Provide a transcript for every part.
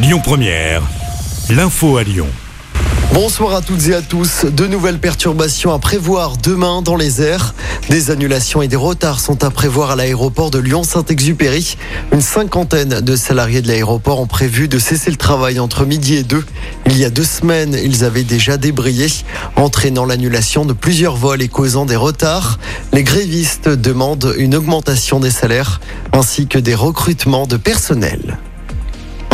Lyon Première, l'info à Lyon. Bonsoir à toutes et à tous. De nouvelles perturbations à prévoir demain dans les airs. Des annulations et des retards sont à prévoir à l'aéroport de Lyon-Saint-Exupéry. Une cinquantaine de salariés de l'aéroport ont prévu de cesser le travail entre midi et deux. Il y a deux semaines, ils avaient déjà débrayé, entraînant l'annulation de plusieurs vols et causant des retards. Les grévistes demandent une augmentation des salaires ainsi que des recrutements de personnel.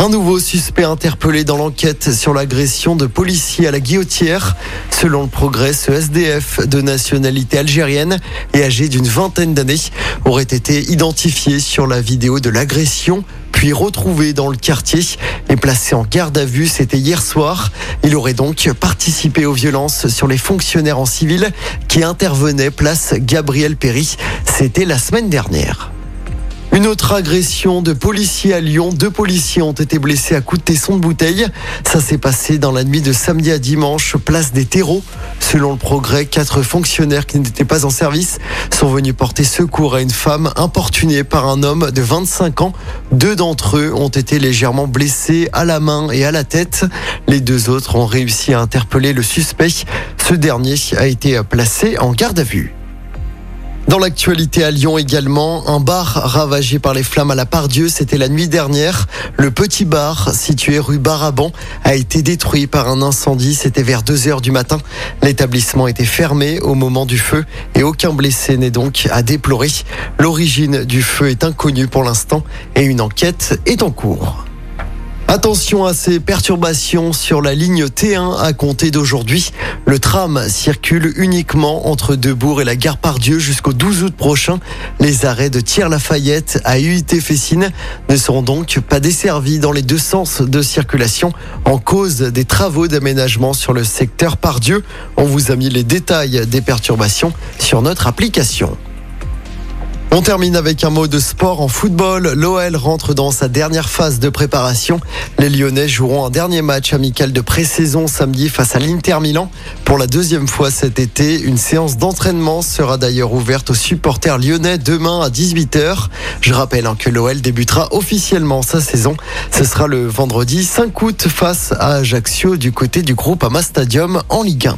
Un nouveau suspect interpellé dans l'enquête sur l'agression de policiers à la guillotière. Selon le progrès, ce SDF de nationalité algérienne et âgé d'une vingtaine d'années aurait été identifié sur la vidéo de l'agression puis retrouvé dans le quartier et placé en garde à vue. C'était hier soir. Il aurait donc participé aux violences sur les fonctionnaires en civil qui intervenaient place Gabriel Péry. C'était la semaine dernière. Une autre agression de policiers à Lyon. Deux policiers ont été blessés à coups de tesson de bouteille. Ça s'est passé dans la nuit de samedi à dimanche, place des terreaux. Selon le progrès, quatre fonctionnaires qui n'étaient pas en service sont venus porter secours à une femme importunée par un homme de 25 ans. Deux d'entre eux ont été légèrement blessés à la main et à la tête. Les deux autres ont réussi à interpeller le suspect. Ce dernier a été placé en garde à vue. Dans l'actualité à Lyon également, un bar ravagé par les flammes à la Pardieu, c'était la nuit dernière. Le petit bar, situé rue Baraban, a été détruit par un incendie. C'était vers 2 heures du matin. L'établissement était fermé au moment du feu et aucun blessé n'est donc à déplorer. L'origine du feu est inconnue pour l'instant et une enquête est en cours. Attention à ces perturbations sur la ligne T1 à compter d'aujourd'hui. Le tram circule uniquement entre Debourg et la gare Pardieu jusqu'au 12 août prochain. Les arrêts de Thiers-Lafayette à UIT Fessine ne seront donc pas desservis dans les deux sens de circulation en cause des travaux d'aménagement sur le secteur Pardieu. On vous a mis les détails des perturbations sur notre application. On termine avec un mot de sport en football. L'OL rentre dans sa dernière phase de préparation. Les Lyonnais joueront un dernier match amical de pré-saison samedi face à l'Inter Milan. Pour la deuxième fois cet été, une séance d'entraînement sera d'ailleurs ouverte aux supporters lyonnais demain à 18h. Je rappelle hein, que l'OL débutera officiellement sa saison. Ce sera le vendredi 5 août face à Ajaccio du côté du groupe Ama Stadium en Ligue 1.